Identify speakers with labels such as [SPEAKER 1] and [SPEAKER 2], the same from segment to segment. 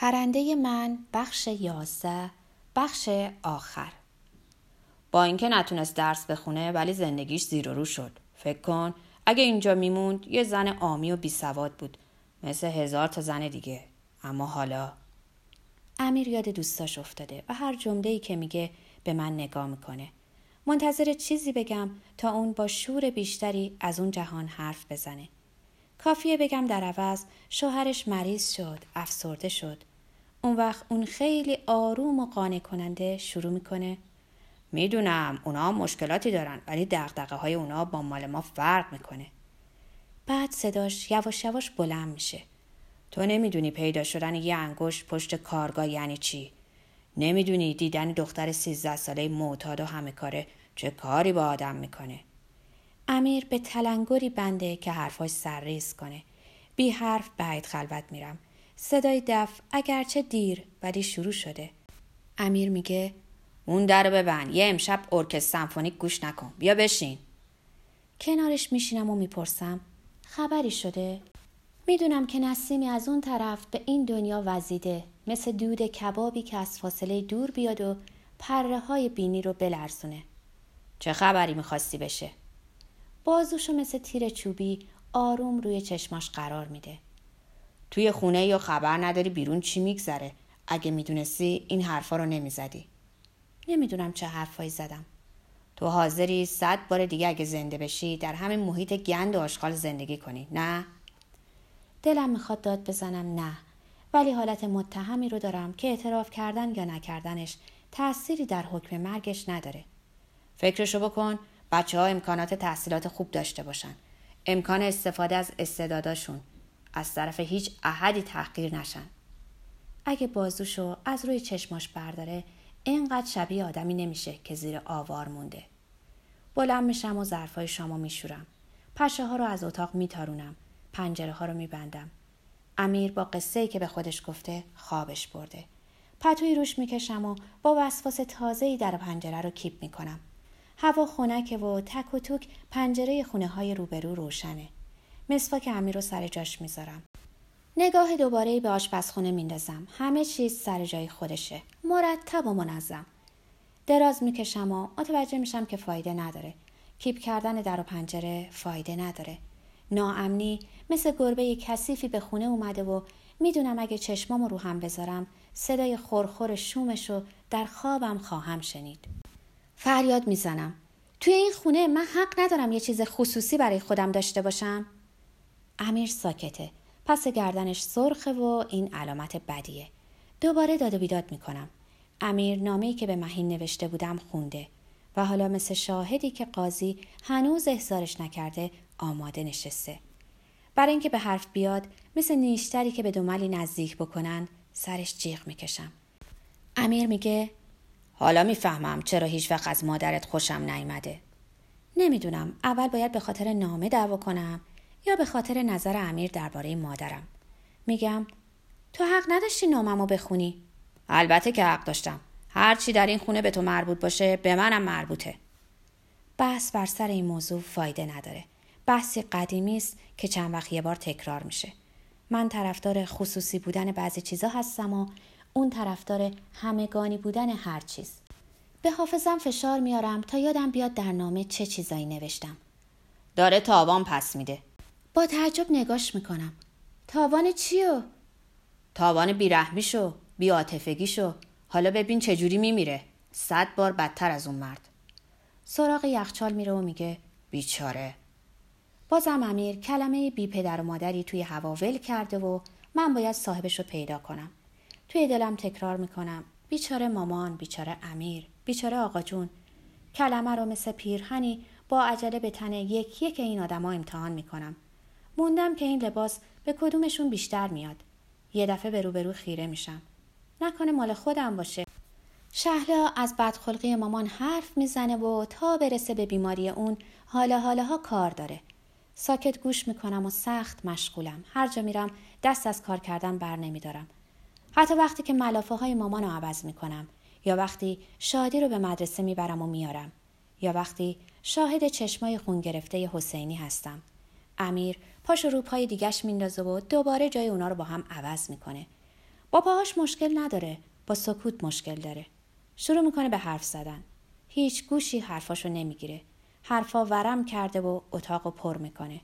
[SPEAKER 1] پرنده من بخش یازده بخش آخر. با اینکه نتونست درس بخونه ولی زندگیش زیر و رو شد. فکر کن اگه اینجا میموند یه زن آمی و بی سواد بود. مثل هزار تا زن دیگه. اما حالا. امیر یاد دوستاش افتاده و هر جمله‌ای که میگه به من نگاه می‌کنه. منتظر چیزی بگم تا اون با شور بیشتری از اون جهان حرف بزنه. کافیه بگم در عوض شوهرش مریض شد افسرده شد. اون وقت اون خیلی آروم و قانع کننده شروع می‌کنه. می‌دونم اونا مشکلاتی دارن ولی دقدقه های اونا با مال ما فرق می‌کنه. بعد صداش یواش یواش بلند میشه. تو نمی‌دونی پیدا شدن یه انگشت پشت کارگاه یعنی چی؟ نمی‌دونی دیدن دختر سیزده ساله معتاد و همه کاره چه کاری با آدم می‌کنه. امیر به تلنگری بنده که حرفاش سرریز کنه. بی حرف بعید خلوت میرم. صدای دف اگرچه دیر ولی شروع شده. امیر میگه اون در ببند یه امشب ارکستر سمفونیک گوش نکن بیا بشین. کنارش میشینم و می‌پرسم خبری شده؟ می‌دونم که نسیمی از اون طرف به این دنیا وزیده مثل دود کبابی که از فاصله دور بیاد و پره های بینی رو بلرزونه. چه خبری می‌خواستی بشه؟ بازوشو مثل تیر چوبی آروم روی چشماش قرار میده. توی خونه یا خبر نداری بیرون چی میگذره؟ اگه می‌دونستی این حرفا رو نمی‌زدی. نمی‌دونم چه حرفایی زدم. تو حاضری صد بار دیگه اگه زنده بشی در همین محیط گند و آشغال زندگی کنی نه؟ دلم می‌خواد داد بزنم نه. ولی حالت متهمی رو دارم که اعتراف کردن یا نکردنش تأثیری در حکم مرگش نداره. فکرشو بکن بچه ها امکانات تحصیلات خوب داشته باشن. امکان استفاده از استعداداشون. از طرف هیچ احدی تحقیر نشن. اگه بازوشو از روی چشماش برداره اینقدر شبیه آدمی نمیشه که زیر آوار مونده. بلند میشم و ظرفای شامو میشورم. پشه ها رو از اتاق میتارونم. پنجره ها رو میبندم. امیر با قصه ای که به خودش گفته خوابش برده. پتوی روش می‌کشم و با وسواس تازه در پنجره رو کیپ می‌کنم. هوا خنکه و تک و توک پنجره خونه های روبرو روشنه. مسواک امیر رو سر جاش می‌ذارم. نگاه دوباره به آشپزخونه میندازم. همه چیز سر جای خودشه. مرتب و منظم. دراز می‌کشم و متوجه میشم که فایده نداره. کیپ کردن در و پنجره فایده نداره. ناامنی مثل گربه کثیفی به خونه اومده و می‌دونم اگه چشمامو رو هم بذارم صدای خورخور شومش رو در خوابم خواهم شنید. فریاد می‌زنم. توی این خونه من حق ندارم یه چیز خصوصی برای خودم داشته باشم. امیر ساکته. پس گردنش سرخه و این علامت بدیه. دوباره داد و بیداد می‌کنم. امیر نامه‌ای که به مهین نوشته بودم خونده. و حالا مثل شاهدی که قاضی هنوز احضارش نکرده آماده نشسته. برای اینکه به حرف بیاد مثل نیشتری که به دوملی نزدیک بکنن سرش جیغ می‌کشم. امیر میگه حالا می‌فهمم چرا هیچ وقت از مادرت خوشم نیامده نمی‌دونم. اول باید به خاطر نامه دعوا کنم. یا به خاطر نظر امیر درباره مادرم. میگم تو حق نداشتی ناممو بخونی. البته که حق داشتم. هر چی در این خونه به تو مربوط باشه به منم مربوطه. بحث بر سر این موضوع فایده نداره. بحثی قدیمی است که چند وقت یه بار تکرار میشه. من طرفدار خصوصی بودن بعضی چیزا هستم و اون طرفدار همگانی بودن هر چیز. به حافظم فشار میارم تا یادم بیاد در نامه چه چیزایی نوشتم. داره تاوان پس میده. با تعجب نگاش می‌کنم. تاوان چیو؟ تاوان بیرحمیشو بیاتفگیشو حالا ببین چجوری میمیره. صد بار بدتر از اون مرد. سراغ یخچال میره و میگه بیچاره. بازم امیر کلمه بی پدر و مادری توی هوا ول کرده و من باید صاحبش رو پیدا کنم. توی دلم تکرار می‌کنم بیچاره مامان بیچاره امیر بیچاره آقا جون. کلمه رو مثل پیرهنی با عجله به تن یک یک این آدما امتحان می‌کنم. موندم که این لباس به کدومشون بیشتر میاد. یه دفعه به روبرو خیره میشم. نکنه مال خودم باشه. شهلا از بدخلقی مامان حرف می‌زنه و تا برسه به بیماری اون حالا حالاها کار داره. ساکت گوش می‌کنم و سخت مشغولم. هر جا میرم دست از کار کردن بر نمیدارم. حتی وقتی که ملافه های مامان رو عوض می‌کنم. یا وقتی شادی رو به مدرسه می‌برم و میارم. یا وقتی شاهد چشمای خون گرفته حسینی هستم. امیر پاش و روپای دیگش میندازه و دوباره جای اونا رو با هم عوض می‌کنه. با پاهاش مشکل نداره با سکوت مشکل داره. شروع می‌کنه به حرف زدن. هیچ گوشی حرفاشو نمی‌گیره. حرفا ورم کرده و اتاقو پر می‌کنه.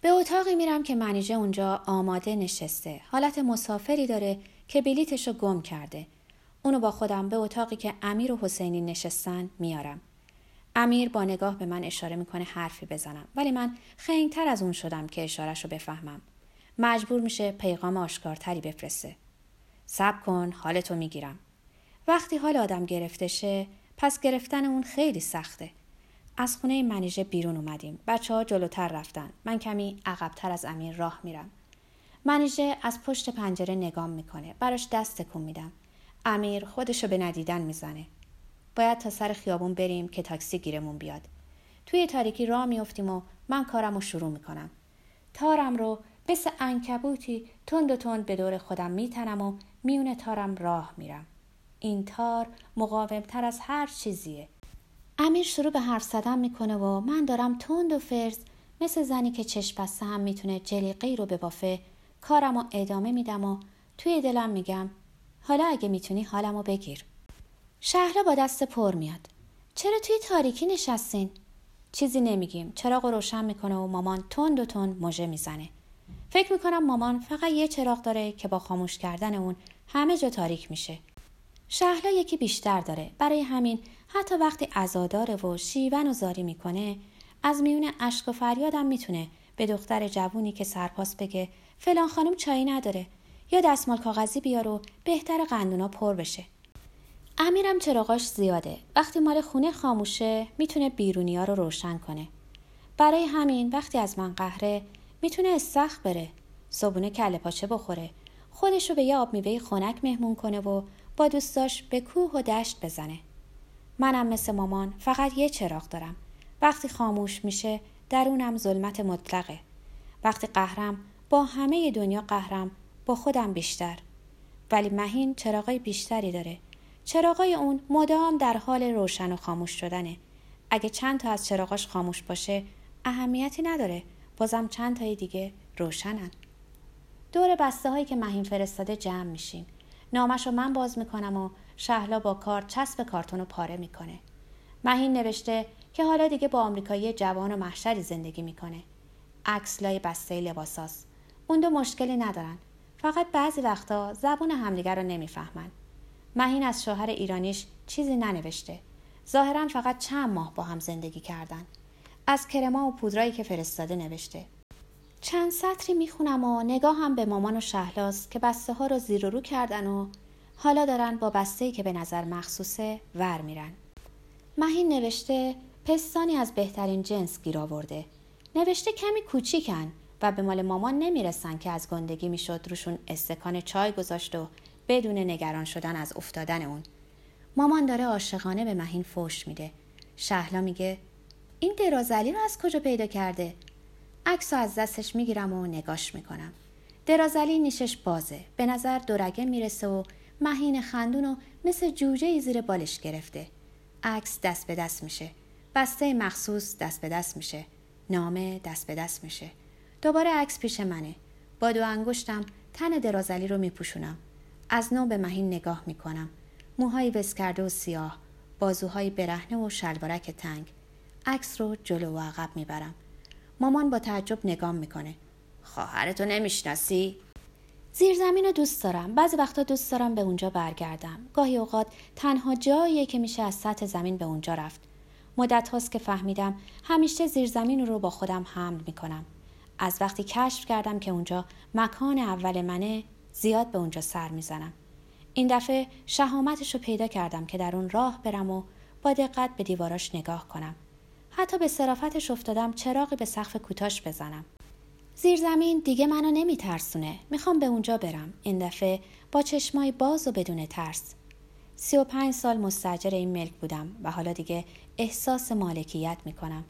[SPEAKER 1] به اتاقی میرم که منیژه اونجا آماده نشسته. حالت مسافری داره که بلیتشو گم کرده. اونو با خودم به اتاقی که امیر و حسینی نشستن میارم. امیر با نگاه به من اشاره می‌کنه حرفی بزنم. ولی من خنگتر از اون شدم که اشارش رو بفهمم. مجبور میشه پیغام آشکارتری بفرسته. صبر کن حالتو می‌گیرم. وقتی حال آدم گرفته شه پس گرفتن اون خیلی سخته. از خونه منیژه بیرون اومدیم. بچه ها جلوتر رفتن. من کمی عقبتر از امیر راه میرم. منیژه از پشت پنجره نگام می‌کنه. براش دست تکون میدم. امیر خودشو به ندیدن می‌زنه. باید تا سر خیابون بریم که تاکسی گیرمون بیاد. توی تاریکی راه میافتیم و من کارم رو شروع می‌کنم. تارم رو مثل انکبوتی تند و تند به دور خودم میتنم و میون تارم راه میرم. این تار مقاومتر از هر چیزیه. امیر شروع به حرف زدن می‌کنه و من دارم تند و فرز مثل زنی که چشم بسته هم می‌تونه جلیقی رو ببافه. کارم رو ادامه میدم و توی دلم میگم حالا اگه می‌تونی حالمو بگیر. شهلا با دست پر میاد. چرا توی تاریکی نشستین؟ چیزی نمیگیم. چراغ روشن می‌کنه و مامان تند و تند موژه می‌زنه. فکر می‌کنم مامان فقط یه چراغ داره که با خاموش کردن اون همه جا تاریک میشه. شهلا یکی بیشتر داره. برای همین حتی وقتی عزاداره و شیون و زاری می‌کنه از میون اشک و فریادم می‌تونه به دختر جوونی که سرپاس بگه فلان خانم چایی نداره. یا دستمال کاغذی بیار و بهتر قندونا پر بشه. امیرم چراغاش زیاده. وقتی مال خونه خاموشه می‌تونه بیرونی ها رو روشن کنه. برای همین وقتی از من قهره می‌تونه استخ بره. صبونه کله پاچه بخوره. خودش رو به یه آب میوه خنک مهمون کنه و با دوستاش به کوه و دشت بزنه. منم مثل مامان فقط یه چراغ دارم. وقتی خاموش میشه درونم ظلمت مطلقه. وقتی قهرم با همه دنیا قهرم با خودم بیشتر. ولی مهین چراغای بیشتری داره. چراغای اون مدام در حال روشن و خاموش شدنه. اگه چند تا از چراغاش خاموش باشه اهمیتی نداره. بازم چند تای دیگه روشنن. دور بسته هایی که مهین فرستاده جمع میشیم. نامش رو من باز می‌کنم و شهلا با کار چسب کارتون رو پاره می‌کنه. مهین نوشته که حالا دیگه با آمریکایی جوان و محشری زندگی می‌کنه. عکس لای بسته لباساست. اون دو مشکلی ندارن. فقط بعضی وقتا زبون همدیگر رو نمی‌فهمن. مهین از شوهر ایرانیش چیزی ننوشته. ظاهرا فقط چند ماه با هم زندگی کردن. از کرما و پودرایی که فرستاده نوشته. چند سطری می‌خونم و نگاه هم به مامان و شهلاست که بسته ها رو زیر و رو کردن و حالا دارن با بسته که به نظر مخصوصه ور میرن. مهین نوشته پستانی از بهترین جنس گیر آورده. نوشته کمی کوچیکن و به مال مامان نمی‌رسن که از گندگی می‌شد روشون استکان چای گذاشت و بدون نگران شدن از افتادن اون. مامان داره عاشقانه به مهین فوش میده. شهلا میگه این درازلی رو از کجا پیدا کرده؟ عکس از دستش می‌گیرم و نگاش می‌کنم. درازلی نیشش بازه. به نظر دورگه می‌رسه و مهین خندون مثل جوجه زیر بالش گرفته. عکس دست به دست میشه. بسته مخصوص دست به دست میشه. نامه دست به دست میشه. دوباره عکس پیش منه. با دو انگشتم تن درازلی رو میپوشونم. از نو به مهین نگاه می‌کنم. موهای وز کرده و سیاه بازوهای برهنه و شلوارک تنگ. عکس رو جلو و عقب می‌برم. مامان با تعجب نگام می‌کنه. خواهرتو نمی‌شناسی؟ زیرزمین رو دوست دارم. بعضی وقتا دوست دارم به اونجا برگردم. گاهی اوقات تنها جاییه که میشه از سطح زمین به اونجا رفت. مدت هاست که فهمیدم همیشه زیرزمین رو با خودم حمل می‌کنم. از وقتی کشف کردم که اونجا مکان اول منه زیاد به اونجا سر می‌زنم. این دفعه شهامتش رو پیدا کردم که در اون راه برم و با دقت به دیواراش نگاه کنم. حتی به صرافتش افتادم چراغی به سقف کوتاش بزنم. زیر زمین دیگه منو نمیترسونه. می‌خوام به اونجا برم. این دفعه با چشمای باز و بدون ترس. سی و پنج سال مستجر این ملک بودم و حالا دیگه احساس مالکیت می‌کنم.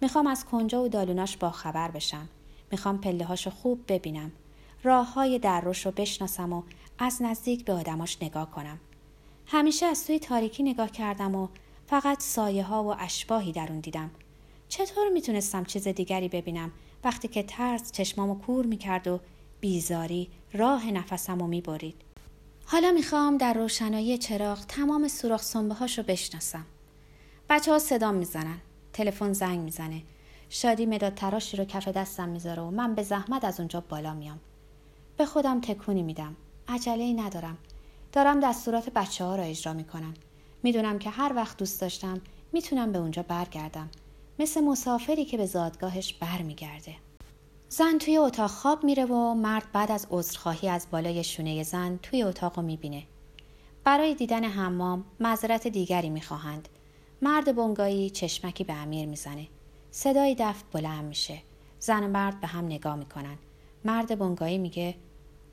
[SPEAKER 1] می‌خوام از کنجا و دالوناش با خبر بشم. می‌خوام پله هاشو خوب ببینم. راه های دروش رو بشناسم و از نزدیک به آدماش نگاه کنم. همیشه از توی تاریکی نگاه کردم و فقط سایه ها و اشباهی در اون دیدم. چطور می‌تونستم چیز دیگری ببینم وقتی که ترس چشمامو کور می‌کرد و بیزاری راه نفسم رو می‌برید؟ حالا می‌خوام در روشنایی چراغ تمام سوراخ سنبه هاش رو بشناسم. بچه ها صدام می‌زنن تلفن زنگ می‌زنه شادی مداد تراشی رو کف دستم می‌ذاره و من به زحمت از اونجا بالا میام. به خودم تکونی میدم. عجله ای ندارم. دارم دستورات بچه ها را اجرا می‌کنم. می‌دونم که هر وقت دوست داشتم می‌تونم به اونجا برگردم. مثل مسافری که به زادگاهش برمیگرده. زن توی اتاق خواب میره و مرد بعد از عذرخواهی از بالای شونه زن توی اتاق رو می‌بینه. برای دیدن حمام معذرت دیگری می‌خواهند. مرد بنگایی چشمکی به امیر می‌زنه. صدای دفت بلند میشه. زن و مرد به هم نگاه می‌کنن. مرد بنگایی میگه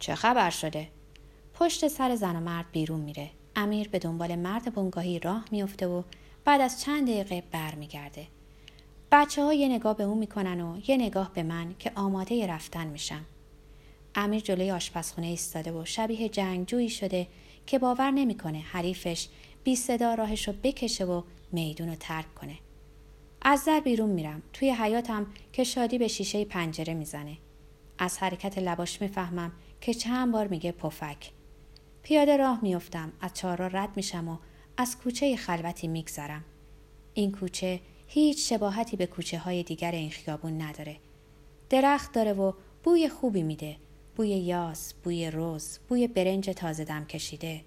[SPEAKER 1] چه خبر شده؟ پشت سر زن و مرد بیرون میره. امیر به دنبال مرد بنگاهی راه میفته و بعد از چند دقیقه برمیگرده. بچه ها یه نگاه به اون می‌کنن و یه نگاه به من که آماده رفتن میشم. امیر جلوی آشپزخونه ایستاده و شبیه جنگجویی شده که باور نمی‌کنه حریفش بی صدا راهش رو بکشه و میدون رو ترک کنه. از در بیرون میرم. توی حیاتم که شادی به شیشه پنجره می‌زنه. از حرکت لباش می‌فهمم که چند بار میگه پفک. پیاده راه میافتم از چهارراه رد میشم و از کوچه خلوتی میگذرم. این کوچه هیچ شباهتی به کوچه های دیگر این خیابون نداره. درخت داره و بوی خوبی میده. بوی یاس، بوی روز، بوی برنج تازه دم کشیده.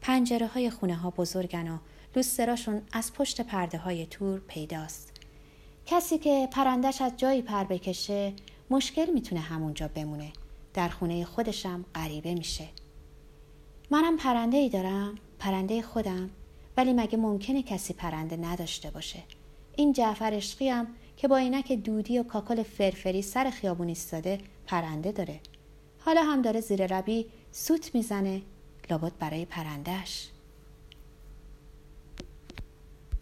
[SPEAKER 1] پنجره های خونه ها بزرگن و لوستراشون از پشت پرده های تور پیداست. کسی که پرندش از جایی پر بکشه مشکل می‌تونه همونجا بمونه. در خونه خودشم غریبه میشه. منم پرنده ای دارم پرنده خودم ولی مگه ممکنه کسی پرنده نداشته باشه؟ این جعفر عشقی هم که با اینک دودی و کاکل فرفری سر خیابون ایستاده پرنده داره. حالا هم داره زیر ربی سوت می‌زنه لابد برای پرندهش